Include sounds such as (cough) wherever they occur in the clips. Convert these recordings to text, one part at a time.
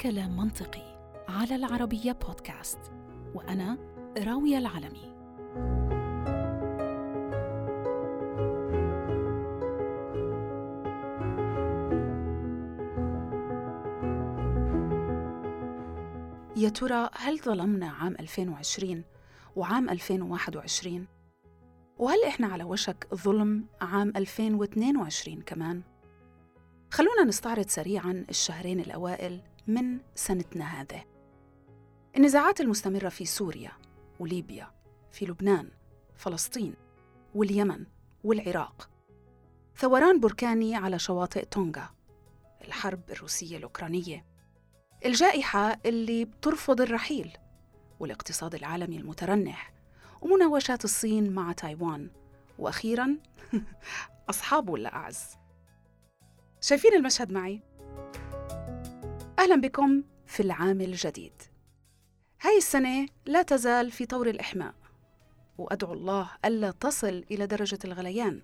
كلام منطقي على العربية بودكاست وأنا راوية العلمي يا ترى هل ظلمنا عام 2020 وعام 2021 وهل إحنا على وشك ظلم عام 2022 كمان؟ خلونا نستعرض سريعا الشهرين الأوائل من سنتنا هذه. النزاعات المستمرة في سوريا وليبيا في لبنان فلسطين واليمن والعراق. ثوران بركاني على شواطئ تونغا. الحرب الروسية الأوكرانية. الجائحة اللي بترفض الرحيل. والاقتصاد العالمي المترنح. ومناوشات الصين مع تايوان. وأخيرا (laughs) أصحاب ولا أعز شايفين المشهد معي؟ أهلا بكم في العام الجديد. هاي السنة لا تزال في طور الإحماء وأدعو الله ألا تصل إلى درجة الغليان.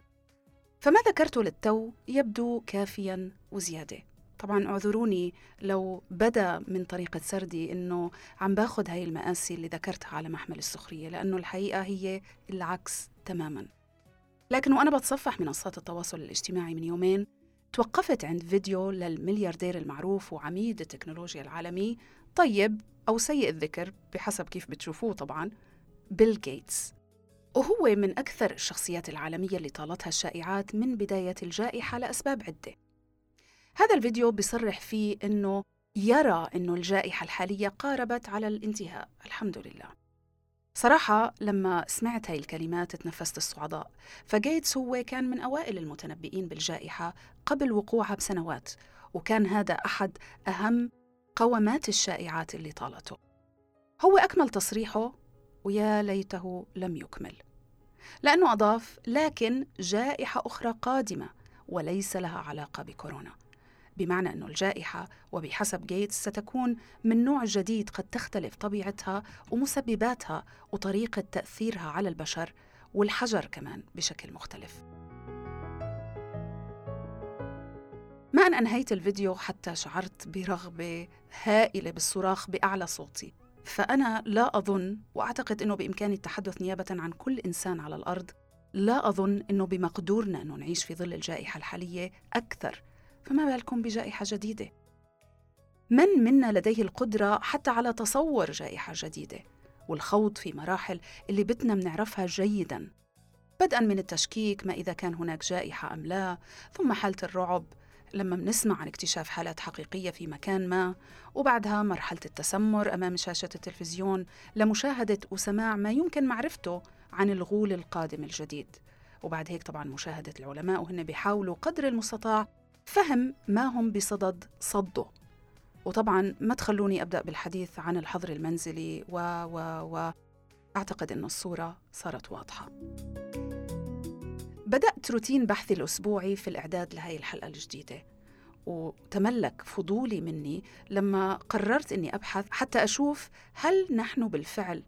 فما ذكرته للتو يبدو كافيا وزيادة. طبعا اعذروني لو بدا من طريقة سردي إنه عم باخذ هاي المآسي اللي ذكرتها على محمل السخرية لأنه الحقيقة هي العكس تماما. لكن وأنا بتصفح منصات التواصل الاجتماعي من يومين توقفت عند فيديو للملياردير المعروف وعميد التكنولوجيا العالمي طيب أو سيء الذكر بحسب كيف بتشوفوه طبعا بيل جيتس. وهو من أكثر الشخصيات العالمية اللي طالتها الشائعات من بداية الجائحة لأسباب عدة. هذا الفيديو بصرح فيه أنه يرى أنه الجائحة الحالية قاربت على الانتهاء الحمد لله. صراحة لما سمعت هاي الكلمات تنفست الصعداء فجيتس هو كان من أوائل المتنبئين بالجائحة قبل وقوعها بسنوات وكان هذا أحد أهم قوامات الشائعات اللي طالته. هو أكمل تصريحه ويا ليته لم يكمل. لأنه أضاف لكن جائحة أخرى قادمة وليس لها علاقة بكورونا. بمعنى أن الجائحة وبحسب جيتس ستكون من نوع جديد قد تختلف طبيعتها ومسبباتها وطريقة تأثيرها على البشر والحجر كمان بشكل مختلف. ما أن أنهيت الفيديو حتى شعرت برغبة هائلة بالصراخ بأعلى صوتي. فأنا لا أظن وأعتقد أنه بإمكاني التحدث نيابة عن كل إنسان على الأرض لا أظن أنه بمقدورنا أنه نعيش في ظل الجائحة الحالية أكثر فما بالكم بجائحة جديدة؟ من منا لديه القدرة حتى على تصور جائحة جديدة؟ والخوض في مراحل اللي بدنا منعرفها جيدا. بدءا من التشكيك ما إذا كان هناك جائحة أم لا ثم حالة الرعب لما بنسمع عن اكتشاف حالات حقيقية في مكان ما وبعدها مرحلة التسمر أمام شاشة التلفزيون لمشاهدة وسماع ما يمكن معرفته عن الغول القادم الجديد. وبعد هيك طبعا مشاهدة العلماء وهن بيحاولوا قدر المستطاع فهم ما هم بصدد صده. وطبعا ما تخلوني أبدأ بالحديث عن الحظر المنزلي و و و أعتقد أن الصورة صارت واضحة. بدأت روتين بحثي الأسبوعي في الإعداد لهي الحلقة الجديدة وتملك فضولي مني لما قررت أني أبحث حتى أشوف هل نحن بالفعل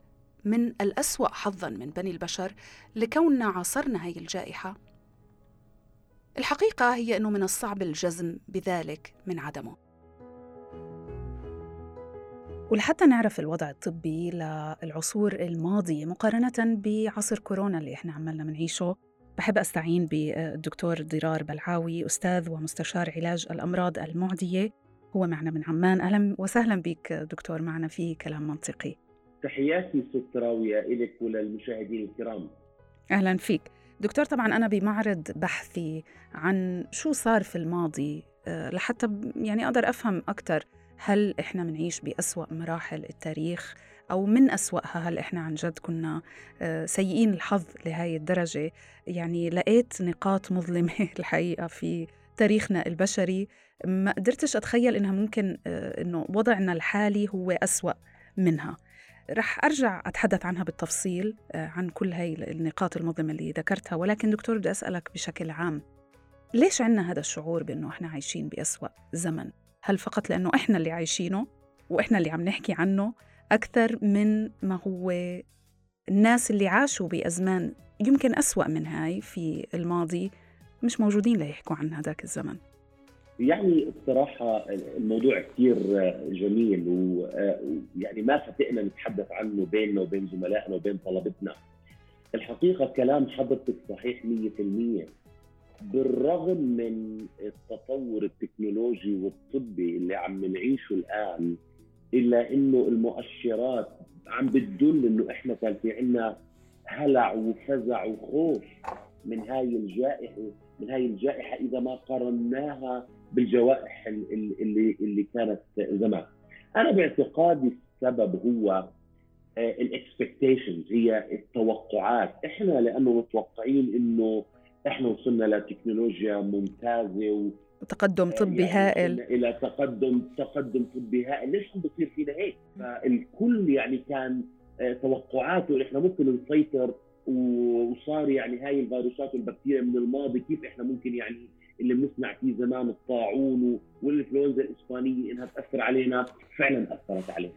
من الأسوأ حظا من بني البشر لكوننا عاصرنا هي الجائحة. الحقيقة هي أنه من الصعب الجزم بذلك من عدمه. ولحتى نعرف الوضع الطبي للعصور الماضية مقارنة بعصر كورونا اللي إحنا عمالنا منعيشه بحب أستعين بالدكتور ضرار بلعاوي أستاذ ومستشار علاج الأمراض المعدية. هو معنا من عمان. أهلا وسهلا بك دكتور معنا في كلام منطقي. تحياتي ست راوية إلك وللمشاهدين الكرام. أهلا فيك. دكتور طبعا أنا بمعرض بحثي عن شو صار في الماضي آه، لحتى يعني أقدر أفهم أكثر هل إحنا منعيش بأسوأ مراحل التاريخ أو من أسوأها هل إحنا عن جد كنا آه، سيئين الحظ لهي الدرجة. يعني لقيت نقاط مظلمة (laughs) الحقيقة في تاريخنا البشري. ما قدرتش أتخيل إنها ممكن آه، إنه وضعنا الحالي هو أسوأ منها. رح أرجع أتحدث عنها بالتفصيل آه، عن كل هاي النقاط المظلمة اللي ذكرتها ولكن دكتور بدي أسألك بشكل عام ليش عنا هذا الشعور بأنه إحنا عايشين بأسوأ زمن؟ هل فقط لأنه إحنا اللي عايشينه وإحنا اللي عم نحكي عنه أكثر من ما هو الناس اللي عاشوا بأزمان يمكن أسوأ من هاي في الماضي مش موجودين ليحكوا عن هذاك الزمن يعني الصراحة الموضوع كثير جميل ويعني ما فتئنا نتحدث عنه بيننا وبين زملائنا وبين طلبتنا. الحقيقة كلام حضرتك صحيح 100% بالرغم من التطور التكنولوجي والطبي اللي عم نعيشه الآن إلا إنه المؤشرات عم بتدل إنه إحنا كان في عنا هلع وفزع وخوف من هاي الجائحة من هاي الجائحة إذا ما قارناها بالجوائح اللي اللي كانت زمان. أنا باعتقادي السبب هو الاكسبكتيشنز هي التوقعات. إحنا لأنه متوقعين إنه إحنا وصلنا لتكنولوجيا ممتازة و تقدم طبي يعني هائل. إلى تقدم تقدم طبي هائل. ليش عم بصير فينا هيك؟ فالكل يعني كان آه، توقعاته إحنا ممكن نسيطر وصار يعني هاي الفيروسات والبكتيريا من الماضي كيف إحنا ممكن يعني اللي بنسمع فيه زمان الطاعون والإنفلونزا الإسبانية إنها تأثر علينا فعلا أثرت علينا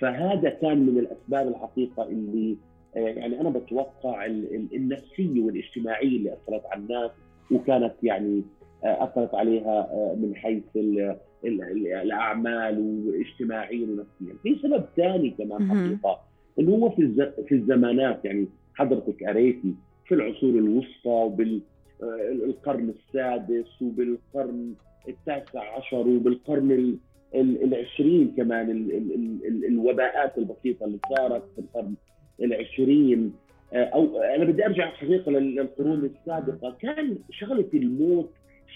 فهذا كان من الأسباب الحقيقة اللي آه، يعني أنا بتوقع النفسية والاجتماعية اللي أثرت على الناس وكانت يعني آه، أثرت عليها آه، من حيث الأعمال واجتماعيا ونفسيا. في سبب ثاني كمان حقيقة انه هو في في الزمانات يعني حضرتك قريتي في العصور الوسطى وبالقرن السادس وبالقرن التاسع عشر وبالقرن العشرين كمان ال ال ال الوباءات البسيطة اللي صارت في القرن العشرين. آه، أو أنا بدي أرجع حقيقة للقرون السابقة. كان شغلة الموت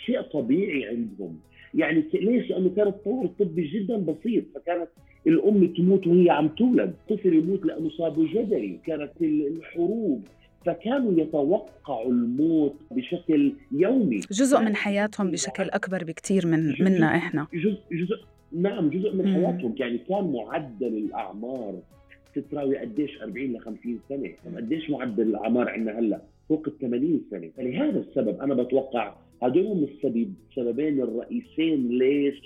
شيء طبيعي عندهم. يعني ليش؟ لأنه كان التطور الطبي جدا بسيط. فكانت الأم تموت وهي عم تولد، طفل يموت لأنه صابه جدري، كانت الحروب فكانوا يتوقعوا الموت بشكل يومي. جزء من حياتهم بشكل أكبر بكثير من منا إحنا. جزء جزء نعم جزء من حياتهم. يعني كان معدل الأعمار تتراوي قديش 40 ل 50 سنة. قديش معدل الأعمار عندنا هلأ؟ فوق ال 80 سنة. فلهذا السبب أنا بتوقع هدول هم السبب السببين الرئيسين ليش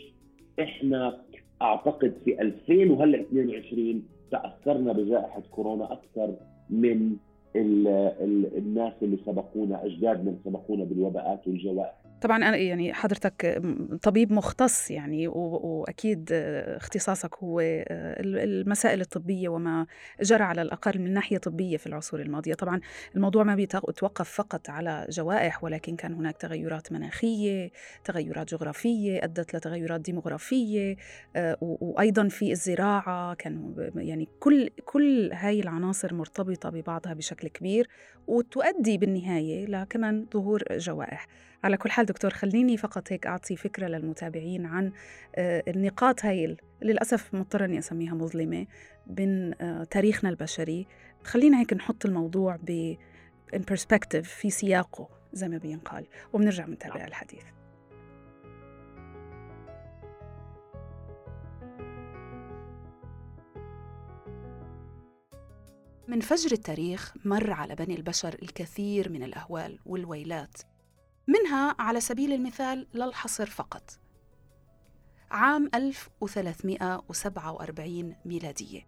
إحنا أعتقد في 2000 وهلأ 22 تأثرنا بجائحة كورونا أكثر من ال ال الناس اللي سبقونا أجدادنا اللي سبقونا بالوباءات والجوائح طبعا أنا يعني حضرتك طبيب مختص يعني وأكيد اختصاصك هو المسائل الطبية وما جرى على الأقل من ناحية طبية في العصور الماضية، طبعا الموضوع ما بيتوقف فقط على جوائح ولكن كان هناك تغيرات مناخية، تغيرات جغرافية أدت لتغيرات ديموغرافية وأيضا في الزراعة كان يعني كل كل هاي العناصر مرتبطة ببعضها بشكل كبير وتؤدي بالنهاية لكمان ظهور جوائح. على كل حال دكتور خليني فقط هيك أعطي فكرة للمتابعين عن آه، النقاط هاي للأسف مضطرة أني أسميها مظلمة من آه، تاريخنا البشري. خلينا هيك نحط الموضوع ب in perspective في سياقه زي ما بينقال. وبنرجع نتابع الحديث. من فجر التاريخ مر على بني البشر الكثير من الأهوال والويلات. منها على سبيل المثال للحصر فقط. عام 1347 ميلادية.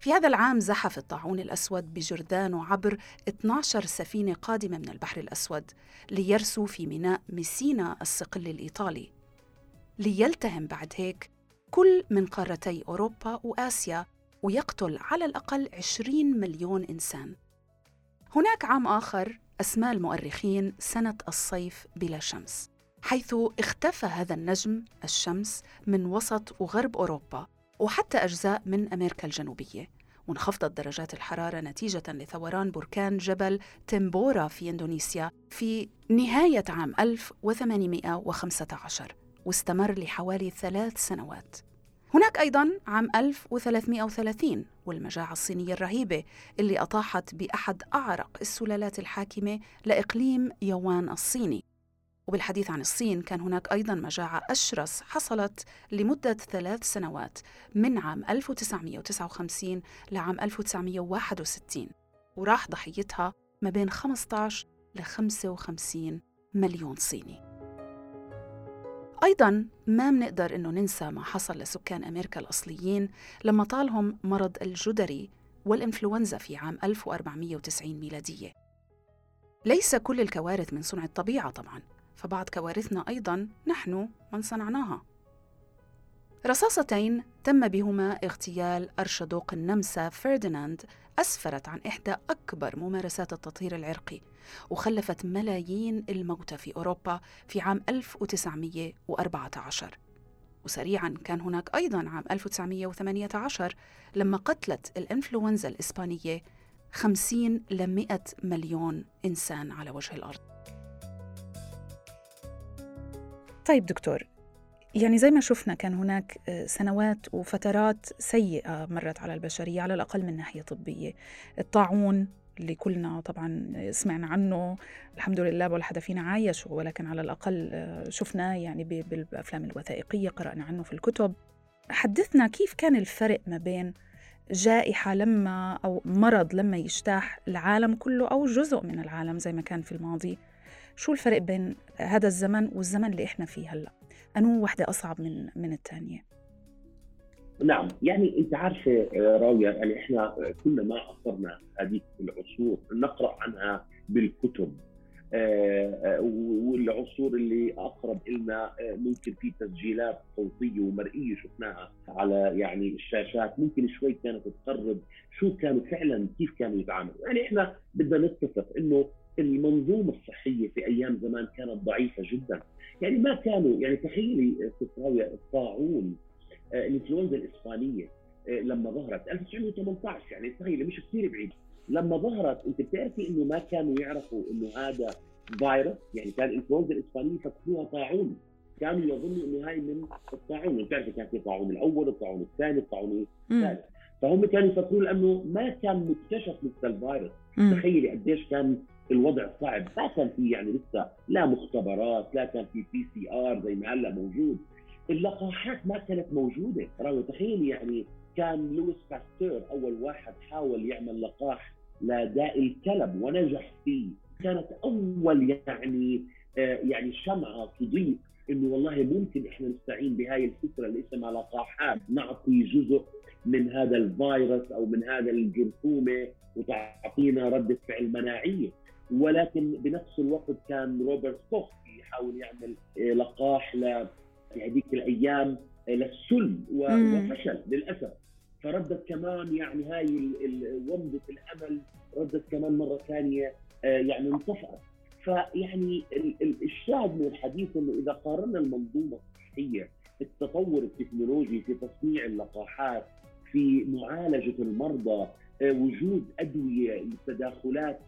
في هذا العام زحف الطاعون الأسود بجردانه عبر 12 سفينة قادمة من البحر الأسود ليرسوا في ميناء ميسينا الصقل الإيطالي. ليلتهم بعد هيك كل من قارتي أوروبا وآسيا ويقتل على الأقل 20 مليون إنسان. هناك عام آخر أسماء المؤرخين سنة الصيف بلا شمس حيث اختفى هذا النجم الشمس من وسط وغرب أوروبا وحتى أجزاء من أمريكا الجنوبية وانخفضت درجات الحرارة نتيجة لثوران بركان جبل تمبورا في إندونيسيا في نهاية عام 1815 واستمر لحوالي ثلاث سنوات. هناك أيضا عام 1330 والمجاعة الصينية الرهيبة اللي أطاحت بأحد أعرق السلالات الحاكمة لإقليم يوان الصيني. وبالحديث عن الصين كان هناك أيضا مجاعة أشرس حصلت لمدة ثلاث سنوات من عام 1959 لعام 1961 وراح ضحيتها ما بين 15 ل 55 مليون صيني. أيضا ما منقدر إنه ننسى ما حصل لسكان أمريكا الأصليين لما طالهم مرض الجدري والإنفلونزا في عام 1490 ميلادية. ليس كل الكوارث من صنع الطبيعة طبعا فبعض كوارثنا أيضا نحن من صنعناها. رصاصتين تم بهما اغتيال أرشدوق النمسا فرديناند أسفرت عن إحدى أكبر ممارسات التطهير العرقي. وخلفت ملايين الموتى في أوروبا في عام 1914 وسريعا كان هناك أيضا عام 1918 لما قتلت الإنفلونزا الإسبانية 50 ل 100 مليون إنسان على وجه الأرض. طيب دكتور يعني زي ما شفنا كان هناك آه، سنوات وفترات سيئة مرت على البشرية على الأقل من ناحية طبية. الطاعون اللي كلنا طبعا سمعنا عنه. الحمد لله ولا حدا فينا عايشه ولكن على الأقل آه، شفناه يعني بالأفلام الوثائقية قرأنا عنه في الكتب. حدثنا كيف كان الفرق ما بين جائحة لما أو مرض لما يجتاح العالم كله أو جزء من العالم زي ما كان في الماضي؟ شو الفرق بين هذا الزمن والزمن اللي إحنا فيه هلأ؟ أنو واحدة أصعب من من الثانية نعم يعني أنت عارفه آه، راويه يعني إحنا كل ما عصرنا هذه العصور نقرأ عنها بالكتب آه، آه، والعصور اللي أقرب لنا ممكن في تسجيلات صوتية ومرئية شفناها على يعني الشاشات ممكن شوي كانت تقرب شو كانوا فعلا كيف كانوا يتعاملوا. يعني إحنا بدنا نتفق إنه المنظومة الصحية في أيام زمان كانت ضعيفة جدا. يعني ما كانوا يعني تخيلي تساوي الطاعون الانفلونزا الإسبانية آه، لما ظهرت 1918 يعني تخيلي مش كثير بعيد. لما ظهرت أنت بتعرفي إنه ما كانوا يعرفوا إنه هذا فيروس يعني كان الانفلونزا الإسبانية فكروها طاعون. كانوا يظنوا إنه هاي من الطاعون. بتعرفي كان في الطاعون الأول الطاعون الثاني الطاعون الثالث. فهم كانوا يفكرون لأنه ما كان مكتشف مثل الفيروس. تخيلي قديش كان الوضع صعب. ما كان في يعني لسه لا مختبرات لا كان في PCR زي ما هلأ موجود. اللقاحات ما كانت موجودة. ترى تخيل يعني كان لويس باستور أول واحد حاول يعمل لقاح لداء الكلب ونجح فيه. كانت أول يعني آه يعني شمعة تضيء إنه والله ممكن إحنا نستعين بهاي الفكرة اللي اسمها لقاحات. نعطي جزء من هذا الفيروس أو من هذا الجرثومة وتعطينا رده فعل مناعية. ولكن بنفس الوقت كان روبرت كوخ يحاول يعمل آه، لقاح في هذيك الأيام آه، للسل وفشل للأسف. فردت كمان يعني هاي ومضة الأمل ردت كمان مرة ثانية آه، يعني انطفأت فيعني الشاهد من الحديث إنه إذا قارنا المنظومة الصحية التطور التكنولوجي في تصنيع اللقاحات في معالجة المرضى وجود أدوية التداخلات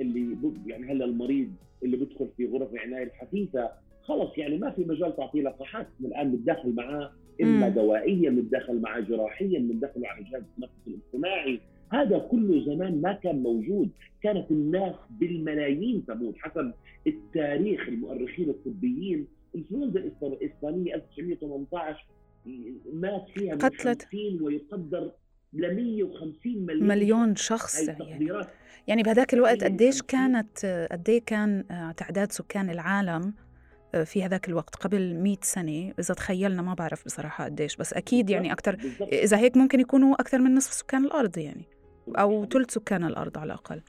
اللي يعني هلا المريض اللي بدخل في غرف العنايه الحديثه خلص يعني ما في مجال تعطيه لقاحات. الآن متداخل معاه إما دوائيا متداخل معاه جراحيا متداخل على جهاز التنفس الاجتماعي هذا كله زمان ما كان موجود. كانت الناس بالملايين تموت. حسب التاريخ المؤرخين الطبيين الانفلونزا الإسبانية 1918 مات فيها قتلت. 50 ويقدر ل 150 مليون, مليون شخص. يعني. يعني بهذاك الوقت قديش كانت قد كان آه، تعداد سكان العالم في هذاك الوقت قبل 100 سنة إذا تخيلنا ما بعرف بصراحة قديش بس أكيد يعني أكثر إذا هيك ممكن يكونوا أكثر من نصف سكان الأرض يعني أو ثلث سكان الأرض على الأقل.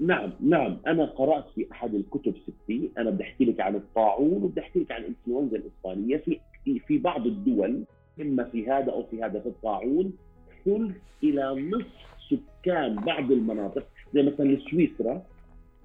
نعم نعم. أنا قرأت في أحد الكتب ستي أنا بدي أحكي لك عن الطاعون وبدي أحكي لك عن الإنفلونزا الإسبانية في في بعض الدول إما في هذا أو في هذا في الطاعون ثلث إلى نصف سكان بعض المناطق زي مثلا سويسرا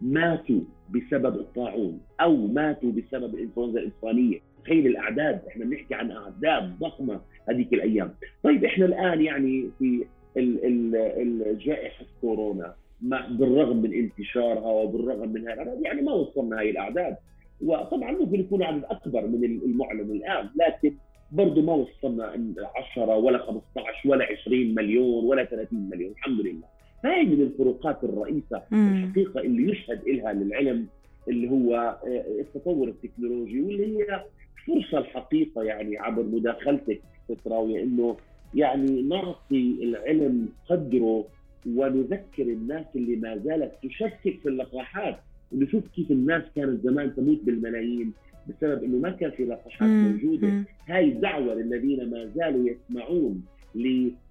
ماتوا بسبب الطاعون أو ماتوا بسبب الإنفلونزا الإسبانية. تخيل الأعداد إحنا بنحكي عن أعداد ضخمة هذيك الأيام. طيب إحنا الآن يعني في الجائحه كورونا مع بالرغم من انتشارها وبالرغم من هذا يعني ما وصلنا هاي الأعداد. وطبعا ممكن يكون عدد أكبر من المعلن الآن لكن برضه ما وصلنا 10 ولا 15 ولا 20 مليون ولا 30 مليون الحمد لله. هاي من الفروقات الرئيسة مم. الحقيقة اللي يشهد إلها للعلم اللي هو آه، التطور التكنولوجي واللي هي فرصة الحقيقة يعني عبر مداخلتك فتراوية إنه يعني نعطي العلم قدره ونذكر الناس اللي ما زالت تشكك في اللقاحات ونشوف كيف الناس كانت زمان تموت بالملايين بسبب إنه ما كان في لقاحات موجودة. هاي الدعوة للذين ما زالوا يسمعون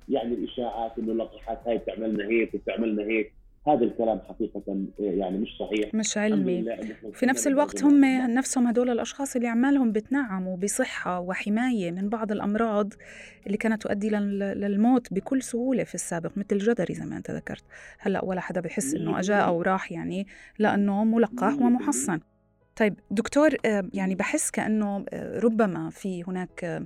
يعني الإشاعات إنه اللقاحات هاي بتعملنا هيك وبتعملنا هيك. هذا الكلام حقيقة يعني مش صحيح. مش علمي. في نفس الوقت هم نفسهم هدول الأشخاص اللي عمالهم بتنعموا بصحة وحماية من بعض الأمراض اللي كانت تؤدي للموت بكل سهولة في السابق مثل الجدري زي ما أنت ذكرت. هلأ ولا حدا بحس إنه أجا أو راح يعني لأنه ملقح ومحصن. طيب دكتور يعني بحس كأنه ربما في هناك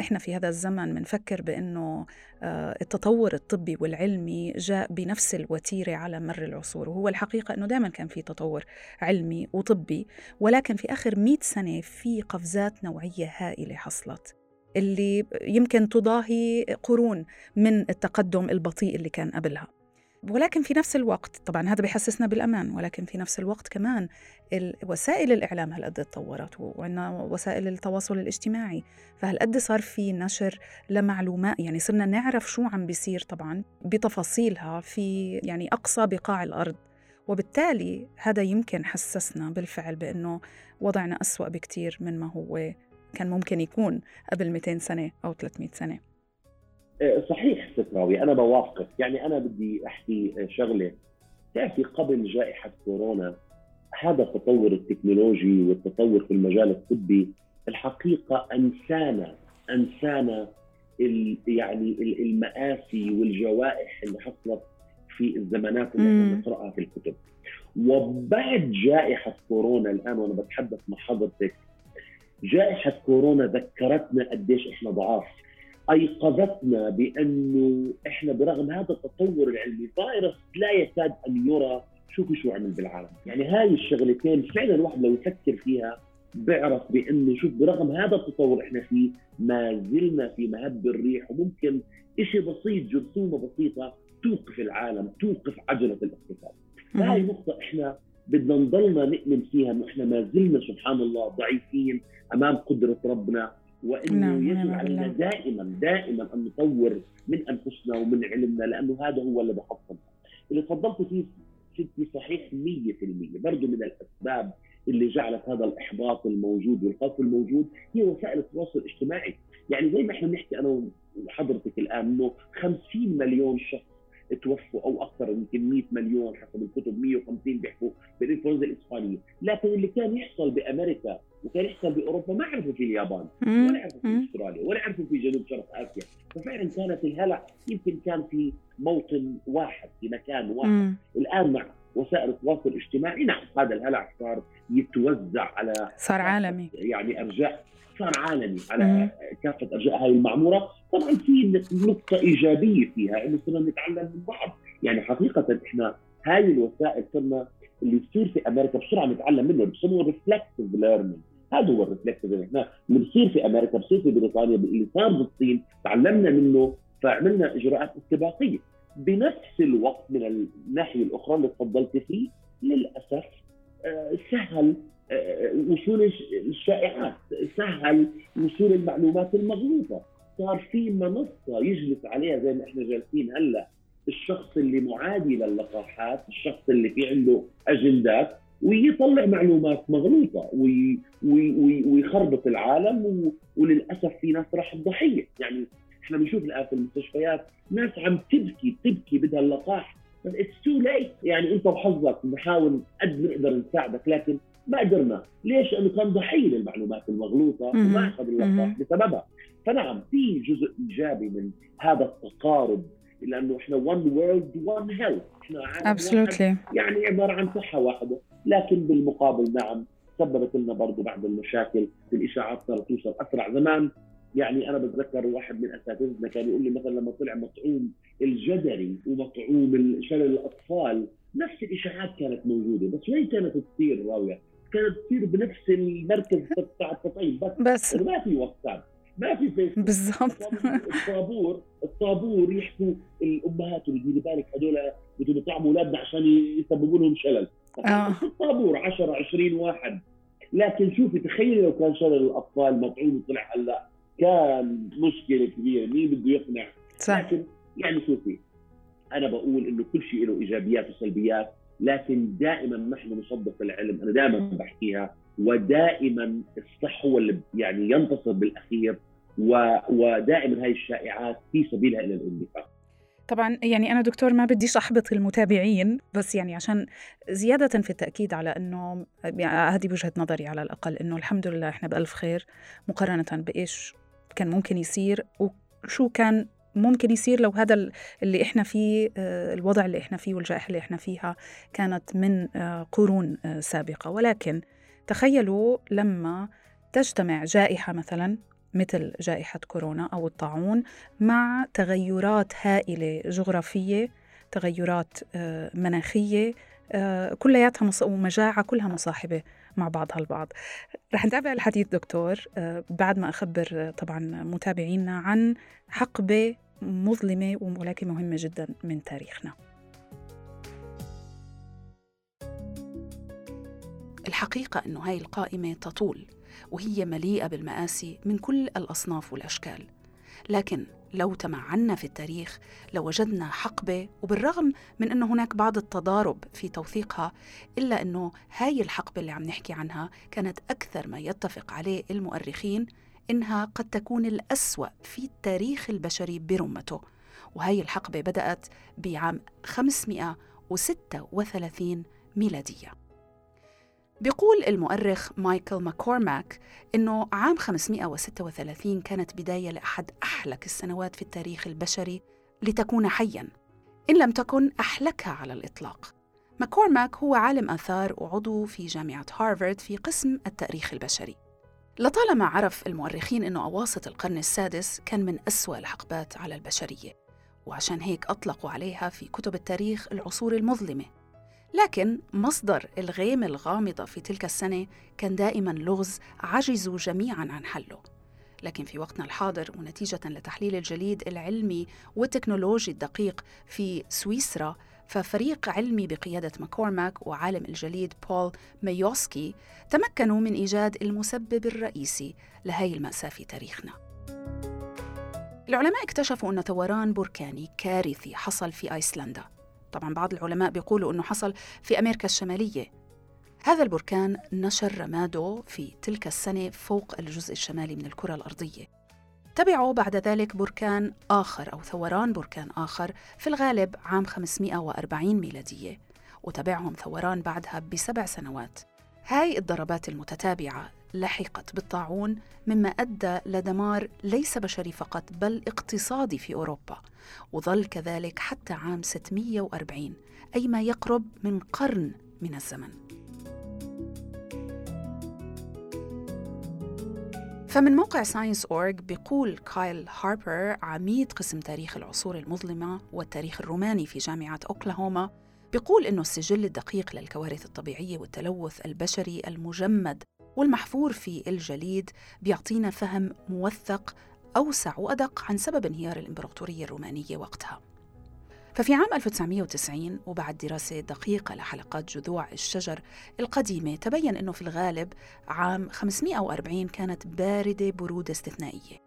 إحنا في هذا الزمن بنفكر بأنه آه، التطور الطبي والعلمي جاء بنفس الوتيرة على مر العصور وهو الحقيقة إنه دائما كان في تطور علمي وطبي ولكن في آخر 100 سنة في قفزات نوعية هائلة حصلت اللي يمكن تضاهي قرون من التقدم البطيء اللي كان قبلها. ولكن في نفس الوقت طبعا هذا بيحسسنا بالأمان ولكن في نفس الوقت كمان وسائل الإعلام هالقد تطورت؟ وعندنا وسائل التواصل الاجتماعي فهالقد صار في نشر لمعلومات؟ يعني صرنا نعرف شو عم بيصير طبعا بتفاصيلها في يعني أقصى بقاع الأرض. وبالتالي هذا يمكن حسسنا بالفعل بأنه وضعنا أسوأ بكثير من ما هو كان ممكن يكون قبل 200 سنة أو 300 سنة. صحيح ستراوي أنا بوافقك. يعني أنا بدي أحكي شغلة. تعرفي قبل جائحة كورونا هذا التطور التكنولوجي والتطور في المجال الطبي الحقيقة أنسانا أنسانا يعني المآسي والجوائح اللي حصلت في الزمانات اللي إحنا بنقرأها في الكتب. وبعد جائحة كورونا الآن وأنا بتحدث مع حضرتك جائحة كورونا ذكرتنا قديش إحنا ضعاف. أيقظتنا بأنه إحنا برغم هذا التطور العلمي فيروس لا يكاد أن يرى شوفوا شو عمل بالعالم. يعني هاي الشغلتين فعلا الواحد لو يفكر فيها بيعرف بأنه شوف برغم هذا التطور إحنا فيه ما زلنا في مهب الريح وممكن شيء بسيط جرثومة بسيطة توقف العالم توقف عجلة الاقتصاد. هاي نقطة إحنا بدنا نضلنا نؤمن فيها انه إحنا ما زلنا سبحان الله ضعيفين أمام قدرة ربنا وإنه نعم يجب نعم علينا دائما دائما أن نطور من أنفسنا ومن علمنا لأنه هذا هو اللي بحصل اللي تفضلت فيه ستي صحيح 100% برضه من الأسباب اللي جعلت هذا الإحباط الموجود والخوف الموجود هي وسائل التواصل الاجتماعي، يعني زي ما إحنا بنحكي أنا وحضرتك الآن إنه 50 مليون شخص توفوا أو أكثر يمكن 100 مليون حسب الكتب 150 بيحكوا بالإنفلونزا الإسبانية، لكن اللي كان يحصل بأمريكا وكان يحصل بأوروبا ما عرفوا في اليابان ولا عرفوا في أستراليا ولا عرفوا في جنوب شرق آسيا، ففعلا كانت الهلع يمكن كان في موطن واحد في مكان واحد، الآن مع وسائل التواصل الاجتماعي نعم هذا الهلع صار يتوزع على صار عالمي. يعني أرجاء صار عالمي على مم. كافة أرجاء هاي المعمورة، طبعا في نقطة إيجابية فيها إنه صرنا نتعلم من بعض، يعني حقيقة إحنا هاي الوسائل صرنا اللي بصير في أمريكا بسرعة نتعلم منه بسموه reflective learning هذا هو ال reflective إحنا اللي بصير في أمريكا بصير في بريطانيا اللي صار بالصين تعلمنا منه فعملنا إجراءات استباقية. بنفس الوقت من الناحية الأخرى اللي تفضلت فيه للأسف آه، سهل وصول الشائعات سهل وصول المعلومات المغلوطة. صار في منصة يجلس عليها زي ما إحنا جالسين هلأ الشخص اللي معادي للقاحات الشخص اللي في عنده أجندات ويطلع معلومات مغلوطة وي وي ويخربط العالم وللأسف في ناس راح ضحية. يعني إحنا بنشوف الآن في المستشفيات ناس عم تبكي تبكي بدها اللقاح بس it's too late يعني أنت وحظك بنحاول قد ما نقدر نساعدك لكن ما قدرنا. ليش؟ لأنه كان ضحية للمعلومات المغلوطة وما أخذ اللقاح بسببها. فنعم في جزء إيجابي من هذا التقارب لأنه إحنا one world one health. إحنا Absolutely. يعني عبارة عن صحة واحدة. لكن بالمقابل نعم سببت لنا برضه بعض المشاكل الاشاعات صارت توصل أسرع. زمان يعني أنا بتذكر واحد من أساتذتنا كان يقول لي مثلا لما طلع مطعوم الجدري ومطعوم شلل الأطفال نفس الإشاعات كانت موجودة بس وين كانت تصير راوية؟ كانت تصير بنفس المركز بتاع التطعيم بس, بس. ما في واتساب ما في فيسبوك بالضبط. الطابور الطابور يحكوا الأمهات اللي بالك هذول بدهم يطعموا أولادنا عشان يسببوا لهم شلل. آه. الطابور 10 20 واحد لكن شوفي تخيلي لو كان شلل الأطفال مطعوم وطلع هلا كان مشكلة كبيرة مين بده يقنع صح. لكن يعني شوفي أنا بقول إنه كل شيء له إيجابيات وسلبيات لكن دائما نحن نصدق العلم أنا دائما بحكيها ودائما الصح هو اللي يعني ينتصر بالأخير ودائما هاي الشائعات في سبيلها إلى الاندفاع طبعا يعني أنا دكتور ما بديش أحبط المتابعين بس يعني عشان زيادة في التأكيد على أنه يعني هذه وجهة نظري على الأقل أنه الحمد لله إحنا بألف خير مقارنة بإيش كان ممكن يصير وشو كان ممكن يصير لو هذا اللي إحنا فيه آه، الوضع اللي إحنا فيه والجائحة اللي إحنا فيها كانت من آه، قرون آه، سابقة. ولكن تخيلوا لما تجتمع جائحة مثلا مثل جائحة كورونا أو الطاعون مع تغيرات هائلة جغرافية تغيرات مناخية كلياتها ومجاعة كلها مصاحبة مع بعضها البعض رح نتابع الحديث دكتور بعد ما أخبر طبعا متابعينا عن حقبة مظلمة ولكن مهمة جدا من تاريخنا. الحقيقة أنه هاي القائمة تطول. وهي مليئة بالمآسي من كل الأصناف والأشكال. لكن لو تمعنا في التاريخ لوجدنا حقبة وبالرغم من أنه هناك بعض التضارب في توثيقها إلا أنه هاي الحقبة اللي عم نحكي عنها كانت أكثر ما يتفق عليه المؤرخين إنها قد تكون الأسوأ في التاريخ البشري برمته. وهي الحقبة بدأت بعام 536 ميلادية. بيقول المؤرخ مايكل ماكورماك إنه عام 536 كانت بداية لأحد أحلك السنوات في التاريخ البشري لتكون حياً إن لم تكن أحلكها على الإطلاق. ماكورماك هو عالم آثار وعضو في جامعة هارفارد في قسم التاريخ البشري. لطالما عرف المؤرخين أنه أواسط القرن السادس كان من أسوأ الحقبات على البشرية وعشان هيك أطلقوا عليها في كتب التاريخ العصور المظلمة. لكن مصدر الغيم الغامضة في تلك السنة كان دائما لغز عجزوا جميعا عن حله. لكن في وقتنا الحاضر ونتيجة لتحليل الجليد العلمي والتكنولوجي الدقيق في سويسرا ففريق علمي بقيادة ماكورماك وعالم الجليد بول ميوسكي تمكنوا من إيجاد المسبب الرئيسي لهي المأساة في تاريخنا. العلماء اكتشفوا أن ثوران بركاني كارثي حصل في أيسلندا. طبعا بعض العلماء بيقولوا أنه حصل في أمريكا الشمالية. هذا البركان نشر رماده في تلك السنة فوق الجزء الشمالي من الكرة الأرضية. تبعه بعد ذلك بركان آخر أو ثوران بركان آخر في الغالب عام 540 ميلادية وتبعهم ثوران بعدها بسبع سنوات. هاي الضربات المتتابعة لحقت بالطاعون مما أدى لدمار ليس بشري فقط بل اقتصادي في أوروبا. وظل كذلك حتى عام 640 أي ما يقرب من قرن من الزمن. فمن موقع Science.org بيقول كايل هاربر عميد قسم تاريخ العصور المظلمة والتاريخ الروماني في جامعة أوكلاهوما بيقول إنه السجل الدقيق للكوارث الطبيعية والتلوث البشري المجمد والمحفور في الجليد بيعطينا فهم موثق أوسع وأدق عن سبب انهيار الإمبراطورية الرومانية وقتها. ففي عام 1990 وبعد دراسة دقيقة لحلقات جذوع الشجر القديمة تبين أنه في الغالب عام 540 كانت باردة برودة استثنائية.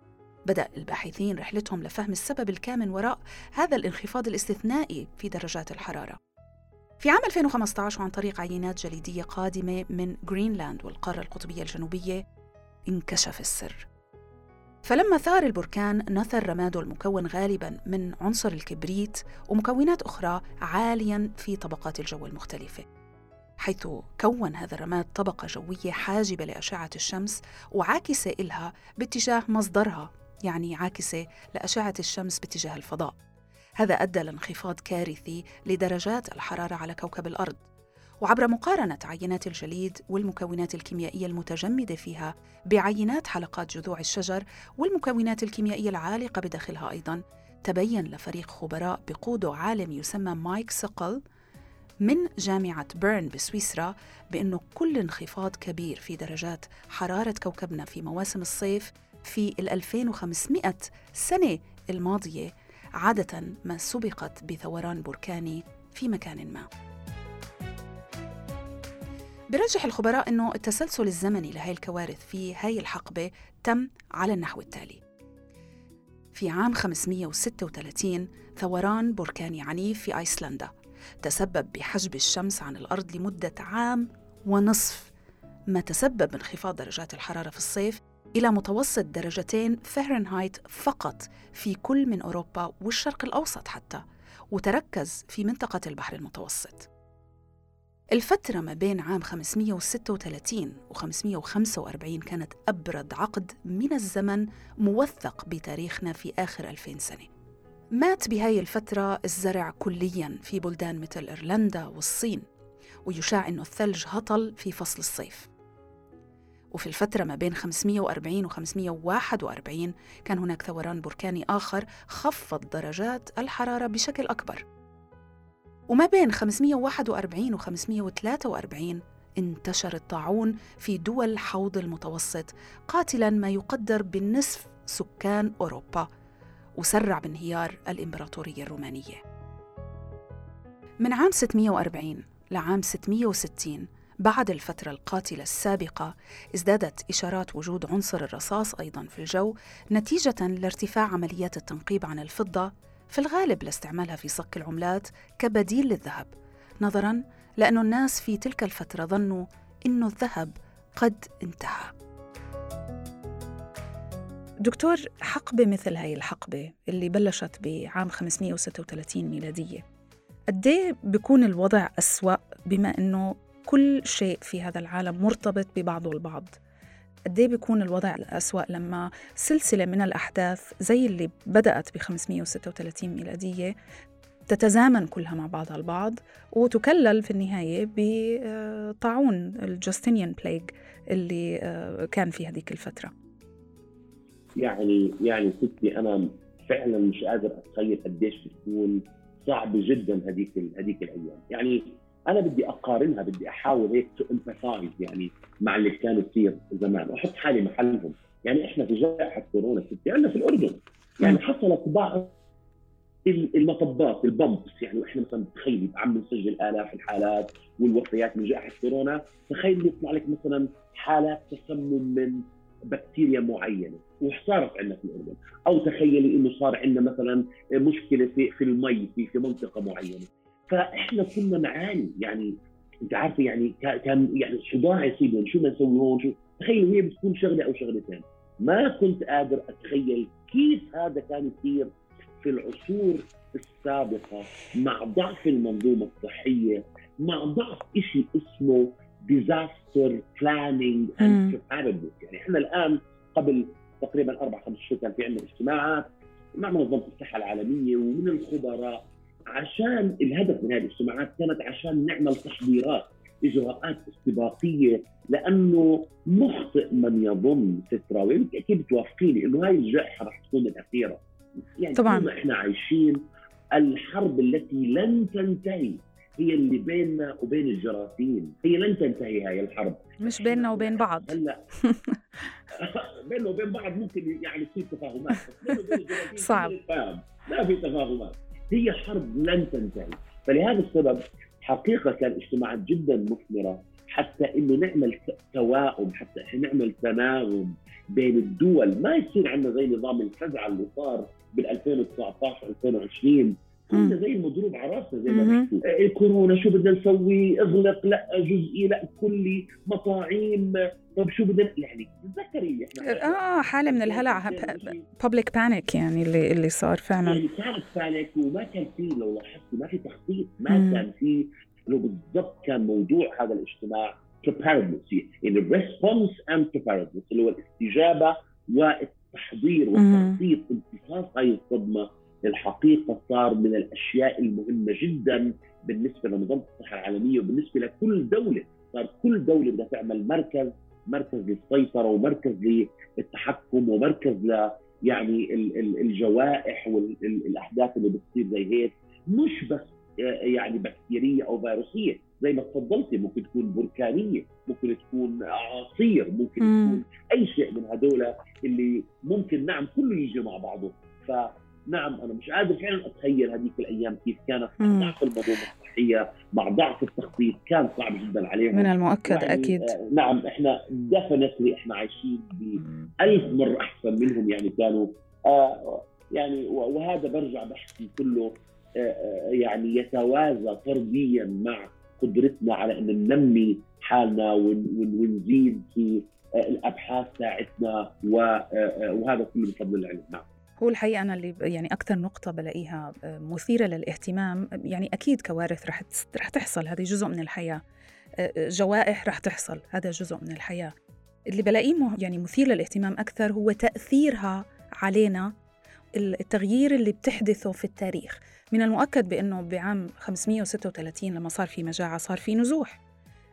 بدأ الباحثين رحلتهم لفهم السبب الكامن وراء هذا الانخفاض الاستثنائي في درجات الحرارة. في عام 2015 وعن طريق عينات جليدية قادمة من جرينلاند والقارة القطبية الجنوبية انكشف السر. فلما ثار البركان نثر رماده المكون غالبا من عنصر الكبريت ومكونات أخرى عاليا في طبقات الجو المختلفة حيث كون هذا الرماد طبقة جوية حاجبة لأشعة الشمس وعاكسة إلها باتجاه مصدرها يعني عاكسة لأشعة الشمس باتجاه الفضاء. هذا أدى لانخفاض كارثي لدرجات الحرارة على كوكب الأرض. وعبر مقارنة عينات الجليد والمكونات الكيميائية المتجمدة فيها بعينات حلقات جذوع الشجر والمكونات الكيميائية العالقة بداخلها أيضا تبين لفريق خبراء بقوده عالم يسمى مايك سقل من جامعة بيرن بسويسرا بأنه كل انخفاض كبير في درجات حرارة كوكبنا في مواسم الصيف في ال 2500 سنة الماضية عادة ما سبقت بثوران بركاني في مكان ما. برجح الخبراء أنه التسلسل الزمني لهي الكوارث في هاي الحقبة تم على النحو التالي في عام 536 ثوران بركاني عنيف في أيسلندا تسبب بحجب الشمس عن الأرض لمدة عام ونصف ما تسبب بانخفاض درجات الحرارة في الصيف إلى متوسط درجتين فahrenheit فقط في كل من أوروبا والشرق الأوسط حتى وتركز في منطقة البحر المتوسط. الفترة ما بين عام 536 و 545 كانت أبرد عقد من الزمن موثق بتاريخنا في آخر 2000 سنة. مات بهاي الفترة الزرع كلياً في بلدان مثل إيرلندا والصين ويشاع أنه الثلج هطل في فصل الصيف. وفي الفترة ما بين 540 و 541 كان هناك ثوران بركاني آخر خفض درجات الحرارة بشكل أكبر. وما بين 541 و 543 انتشر الطاعون في دول حوض المتوسط قاتلا ما يقدر بالنصف سكان أوروبا وسرع بانهيار الإمبراطورية الرومانية. من عام 640 لعام 660 بعد الفترة القاتلة السابقة ازدادت إشارات وجود عنصر الرصاص أيضا في الجو نتيجة لارتفاع عمليات التنقيب عن الفضة في الغالب لاستعمالها في صك العملات كبديل للذهب. نظرا لأن الناس في تلك الفترة ظنوا أن الذهب قد انتهى. دكتور حقبة مثل هاي الحقبة اللي بلشت بعام 536 ميلادية قد إيه بيكون الوضع أسوأ بما أنه كل شيء في هذا العالم مرتبط ببعضه البعض. قد إيه بيكون الوضع أسوأ لما سلسلة من الأحداث زي اللي بدأت ب 536 ميلادية تتزامن كلها مع بعضها البعض وتكلل في النهاية بطاعون الجاستينيان بليغ اللي آه، كان في هذيك الفترة. يعني يعني ستي أنا فعلا مش قادر أتخيل قديش بتكون صعبة جدا هذيك هذيك الأيام. يعني أنا بدي أقارنها بدي أحاول هيك to empathize يعني مع اللي كان يصير زمان. وأحط حالي محلهم. يعني إحنا في جائحة كورونا ستي عندنا في الأردن. يعني حصلت بعض المطبات ال bumps يعني وإحنا مثلا تخيل عم نسجل آلاف الحالات والوفيات من جائحة كورونا تخيل يطلع لك مثلا حالات تسمم من بكتيريا معينة. وصارت عندنا في الأردن. أو تخيلي إنه صار عندنا مثلا مشكلة في في المي في في منطقة معينة. فإحنا كنا نعاني يعني أنت عارفه يعني كان يعني صداع يصيبنا شو بدنا نسوي هون شو؟ تخيل هي بتكون شغلة أو شغلتين ما كنت قادر أتخيل كيف هذا كان يصير في العصور السابقة مع ضعف المنظومة الصحية مع ضعف شيء اسمه disaster planning and يعني إحنا الآن قبل تقريبا أربع خمس شهور كان في عندنا اجتماعات مع منظمة الصحة العالمية ومن الخبراء عشان الهدف من هذه الاجتماعات كانت عشان نعمل تحضيرات إجراءات استباقية لأنه مخطئ من يظن سترة أكيد بتوافقيني إنه هاي الجائحة رح تكون الأخيرة. يعني طبعا. إحنا عايشين الحرب التي لن تنتهي هي اللي بيننا وبين الجراثيم. هي لن تنتهي هاي الحرب. مش بيننا وبين بعض. هلا (laughs) بيننا وبين بعض ممكن يعني تصير تفاهمات بس بيننا وبين الجراثيم صعب. ما في تفاهمات. هي حرب لن تنتهي. فلهذا السبب حقيقة كان اجتماعات جدا مثمرة حتى إنه نعمل توائم حتى نعمل تناغم بين الدول. ما يصير عندنا زي نظام الفزعه اللي صار بال 2019 2020 كنا زي المضروب على راسنا زي ما بيحكوا. الكورونا شو بدنا نسوي؟ اغلق لا جزئي لا كلي مطاعيم طب شو بدنا؟ يعني تذكري آه حالة من الهلع. Public panic يعني اللي اللي صار فعلا. يعني كانت panic وما كان في لو لاحظتي ما في تخطيط ما مم. كان في لو بالضبط كان موضوع هذا الاجتماع preparedness يعني response and preparedness اللي هو الاستجابة والتحضير والتخطيط امتصاص هاي الصدمة. الحقيقة صار من الأشياء المهمة جدا بالنسبة لمنظمه الصحة العالمية وبالنسبة لكل دولة. صار كل دولة بدها تعمل مركز مركز للسيطرة ومركز للتحكم ومركز ل يعني الجوائح والاحداث اللي بتصير زي هيك. مش بس يعني بكتيرية أو فيروسية. زي ما تفضلتي ممكن تكون بركانية ممكن تكون اعاصير ممكن مم. تكون أي شيء من هدول اللي ممكن نعم كله يجي مع بعضه. ف نعم أنا مش قادر فعلا أتخيل هذيك الأيام كيف كانت مع ضعف المنظومه الصحية مع ضعف التخطيط كان صعب جدا عليهم. من المؤكد يعني أكيد. آه نعم إحنا ديفنتلي إحنا عايشين بألف مرة أحسن منهم يعني كانوا. آه يعني وهذا برجع بحكي كله آه, آه، يعني يتوازى طرديا مع قدرتنا على إن ننمي حالنا ونزيد في الأبحاث ساعدتنا وهذا كله بفضل العلم. نعم. هو الحقيقة أنا اللي يعني أكثر نقطة بلاقيها مثيرة للاهتمام. يعني أكيد كوارث رح رح تحصل هذه جزء من الحياة. جوائح رح تحصل هذا جزء من الحياة. اللي بلاقيه يعني مثير للاهتمام أكثر هو تأثيرها علينا التغيير اللي بتحدثه في التاريخ. من المؤكد بأنه بعام 536 لما صار في مجاعة صار في نزوح. آه،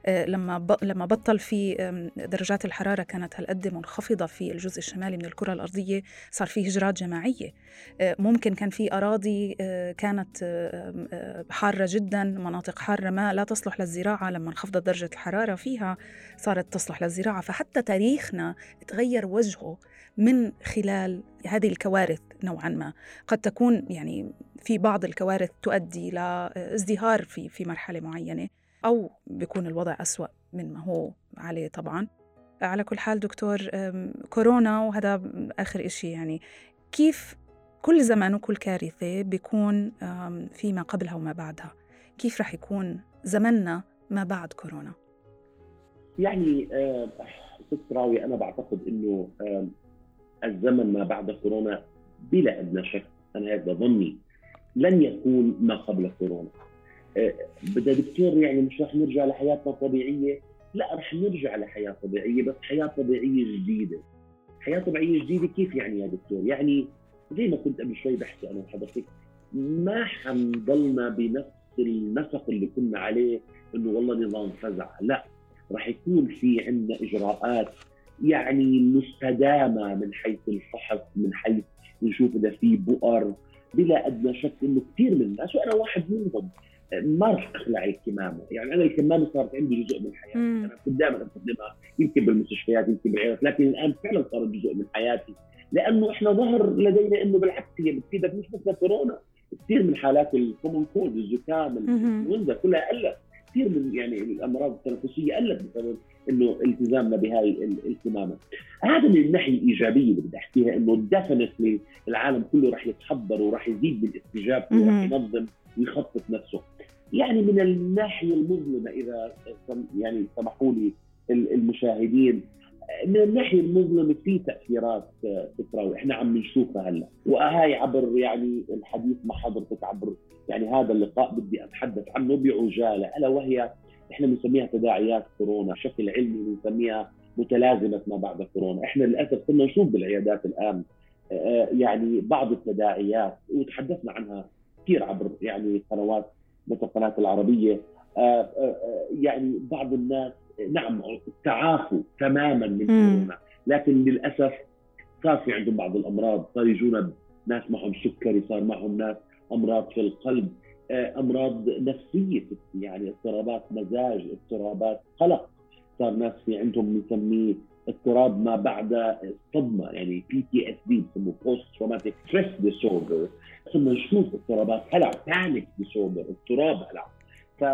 لما لما بطل في درجات الحرارة كانت هالقد منخفضة في الجزء الشمالي من الكرة الأرضية صار في هجرات جماعية. آه، ممكن كان في أراضي آه، كانت حارة جدا مناطق حارة ما لا تصلح للزراعة لما انخفضت درجة الحرارة فيها صارت تصلح للزراعة. فحتى تاريخنا تغير وجهه من خلال هذه الكوارث نوعا ما. قد تكون يعني في بعض الكوارث تؤدي لازدهار في في مرحلة معينة. أو بيكون الوضع أسوأ من ما هو عليه طبعا. على كل حال دكتور كورونا وهذا آخر إشي يعني. كيف كل زمان وكل كارثة بيكون في ما قبلها وما بعدها؟ كيف رح يكون زمننا ما بعد كورونا؟ يعني ست راوي أنا بعتقد أنه الزمن ما بعد كورونا بلا أدنى شك أنا هيك بظني لن يكون ما قبل كورونا. بدها دكتور يعني مش رح نرجع لحياتنا الطبيعية؟ لا رح نرجع لحياة طبيعية بس حياة طبيعية جديدة. حياة طبيعية جديدة كيف يعني يا دكتور؟ يعني زي ما كنت قبل شوي بحكي أنا وحضرتك ما حنضلنا بنفس النسق اللي كنا عليه إنه والله نظام فزع. لا رح يكون في عندنا إجراءات يعني مستدامة من حيث الفحص من حيث نشوف إذا في بؤر بلا أدنى شك إنه كثير من الناس وأنا واحد منهم. ما راح اخلع الكمامه، يعني أنا الكمامه صارت عندي جزء من حياتي، مم. أنا كنت دائما استخدمها يمكن بالمستشفيات يمكن بالعيادات، لكن الآن فعلا صارت جزء من حياتي، لأنه إحنا ظهر لدينا إنه بالعكس هي بتفيدك مش بس كورونا، كثير من حالات ال common cold الزكام الانفلونزا كلها قلت، كثير من يعني الأمراض التنفسية قلت بسبب إنه التزامنا بهاي الكمامه. هذا من الناحية الإيجابية اللي بدي أحكيها إنه definitely العالم كله راح يتحضر وراح يزيد بالإستجابة وراح ينظم ويخطط نفسه. يعني من الناحية المظلمة إذا يعني سمحوا لي المشاهدين من الناحية المظلمة في تأثيرات فكره إحنا عم نشوفها هلأ. وهاي عبر يعني الحديث مع حضرتك عبر يعني هذا اللقاء بدي أتحدث عنه بعجالة ألا وهي إحنا بنسميها تداعيات كورونا. بشكل علمي بنسميها متلازمة ما بعد كورونا، إحنا للأسف كنا نشوف بالعيادات الآن آه، يعني بعض التداعيات وتحدثنا عنها كثير عبر يعني قنوات مثل القناه العربية. آه، آه، آه، يعني بعض الناس نعم تعافوا تماما من كورونا لكن للأسف صار في عندهم بعض الأمراض. صار يجونا ناس معهم سكري صار معهم ناس أمراض في القلب أمراض نفسية يعني اضطرابات مزاج اضطرابات قلق. صار ناس في عندهم بنسميه اضطراب ما بعد الصدمه يعني PTSD بسموه post traumatic stress disorder ثم نشوف اضطرابات هلع panic disorder اضطراب هلع. ف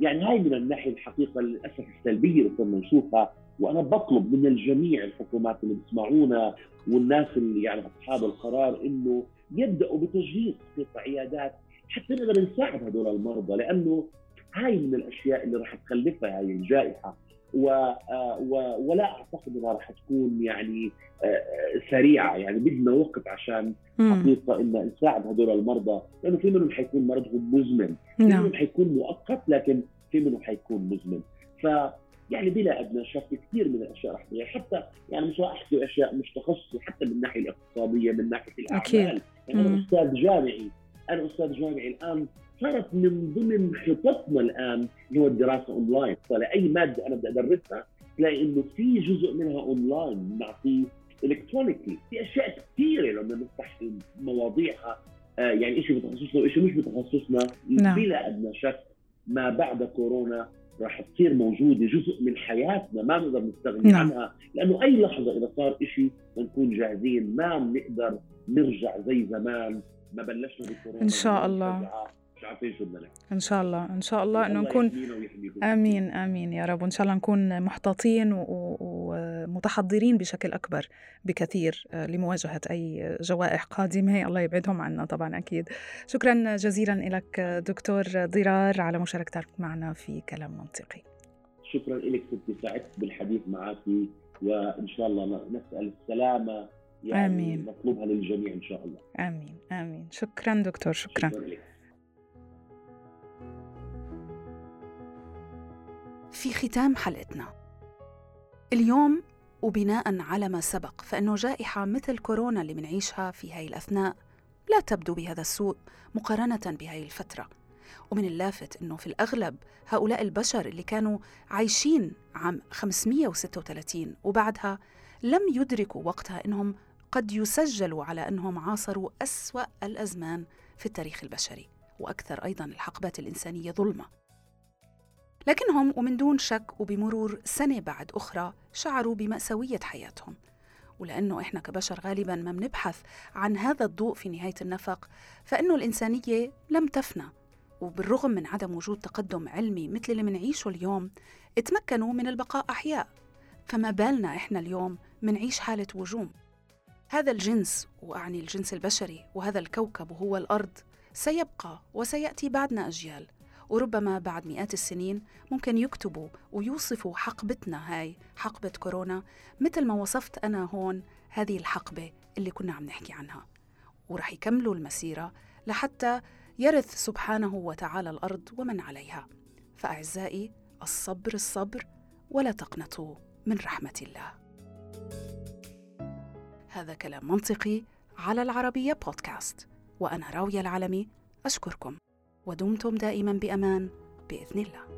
يعني هاي من الناحية الحقيقة للأسف السلبية اللي صرنا نشوفها وأنا بطلب من الجميع الحكومات اللي بيسمعونا والناس اللي يعني أصحاب القرار إنه يبدأوا بتجهيز قطع عيادات حتى نقدر نساعد هذول المرضى لأنه هاي من الأشياء اللي راح تخلفها هاي الجائحة. و و ولا أعتقد إنها راح تكون يعني سريعة يعني بدنا وقت عشان حقيقة ان نساعد هذول المرضى لأنه في منهم حيكون مرضهم مزمن في نعم. منهم حيكون مؤقت لكن في منهم حيكون مزمن. ف يعني بلا أدنى شك كثير من الأشياء رح تغير حتى يعني مش راح أحكي أشياء مش تخصصي حتى من الناحيه الاقتصادية من ناحية الأعمال. أكيد. يعني أنا أستاذ جامعي أنا أستاذ جامعي الآن صارت من ضمن خططنا الآن اللي هو الدراسة اونلاين فلاي مادة أنا بدي أدرسها تلاقي إنه في جزء منها اونلاين بنعطيه electronically في أشياء كثيرة لما نفتح مواضيعها آه يعني شيء بتخصصنا وشيء مش بتخصصنا. نعم. بلا أدنى شك ما بعد كورونا راح تصير موجودة جزء من حياتنا ما نقدر نستغني نعم. عنها. لأنه أي لحظة إذا صار شيء بنكون جاهزين. ما بنقدر نرجع زي زمان. ما بلشنا بكورونا إن شاء الله. إن شاء الله إن شاء الله إنه نكون آمين آمين يا رب. وإن شاء الله نكون محتاطين ومتحضرين بشكل أكبر بكثير آه، لمواجهة أي جوائح قادمة. الله يبعدهم عنا طبعا أكيد. شكرا جزيلا لك دكتور ضرار على مشاركتك معنا في كلام منطقي. شكرا لك ستي سعدت بالحديث معك. وإن شاء الله نسأل السلامة يعني آمين. نطلبها للجميع إن شاء الله. آمين آمين. شكرا دكتور شكرا, شكرا لك. في ختام حلقتنا. اليوم وبناء على ما سبق فإنه جائحة مثل كورونا اللي منعيشها في هاي الأثناء لا تبدو بهذا السوء مقارنة بهاي الفترة. ومن اللافت أنه في الأغلب هؤلاء البشر اللي كانوا عايشين عام 536 وبعدها لم يدركوا وقتها أنهم قد يسجلوا على أنهم عاصروا أسوأ الأزمان في التاريخ البشري وأكثر أيضا الحقبات الإنسانية ظلمة. لكنهم ومن دون شك وبمرور سنة بعد أخرى شعروا بمأساوية حياتهم. ولأنه إحنا كبشر غالبا ما بنبحث عن هذا الضوء في نهاية النفق فإنه الإنسانية لم تفنى. وبالرغم من عدم وجود تقدم علمي مثل اللي منعيشه اليوم اتمكنوا من البقاء أحياء. فما بالنا إحنا اليوم منعيش حالة وجوم. هذا الجنس وأعني الجنس البشري وهذا الكوكب وهو الأرض سيبقى وسيأتي بعدنا أجيال. وربما بعد مئات السنين ممكن يكتبوا ويوصفوا حقبتنا هاي حقبة كورونا. مثل ما وصفت أنا هون هذه الحقبة اللي كنا عم نحكي عنها. ورح يكملوا المسيرة لحتى يرث سبحانه وتعالى الأرض ومن عليها. فأعزائي الصبر الصبر ولا تقنطوا من رحمة الله. هذا كلام منطقي على العربية بودكاست. وأنا راوية العلمي أشكركم. ودمتم دائما بأمان بإذن الله.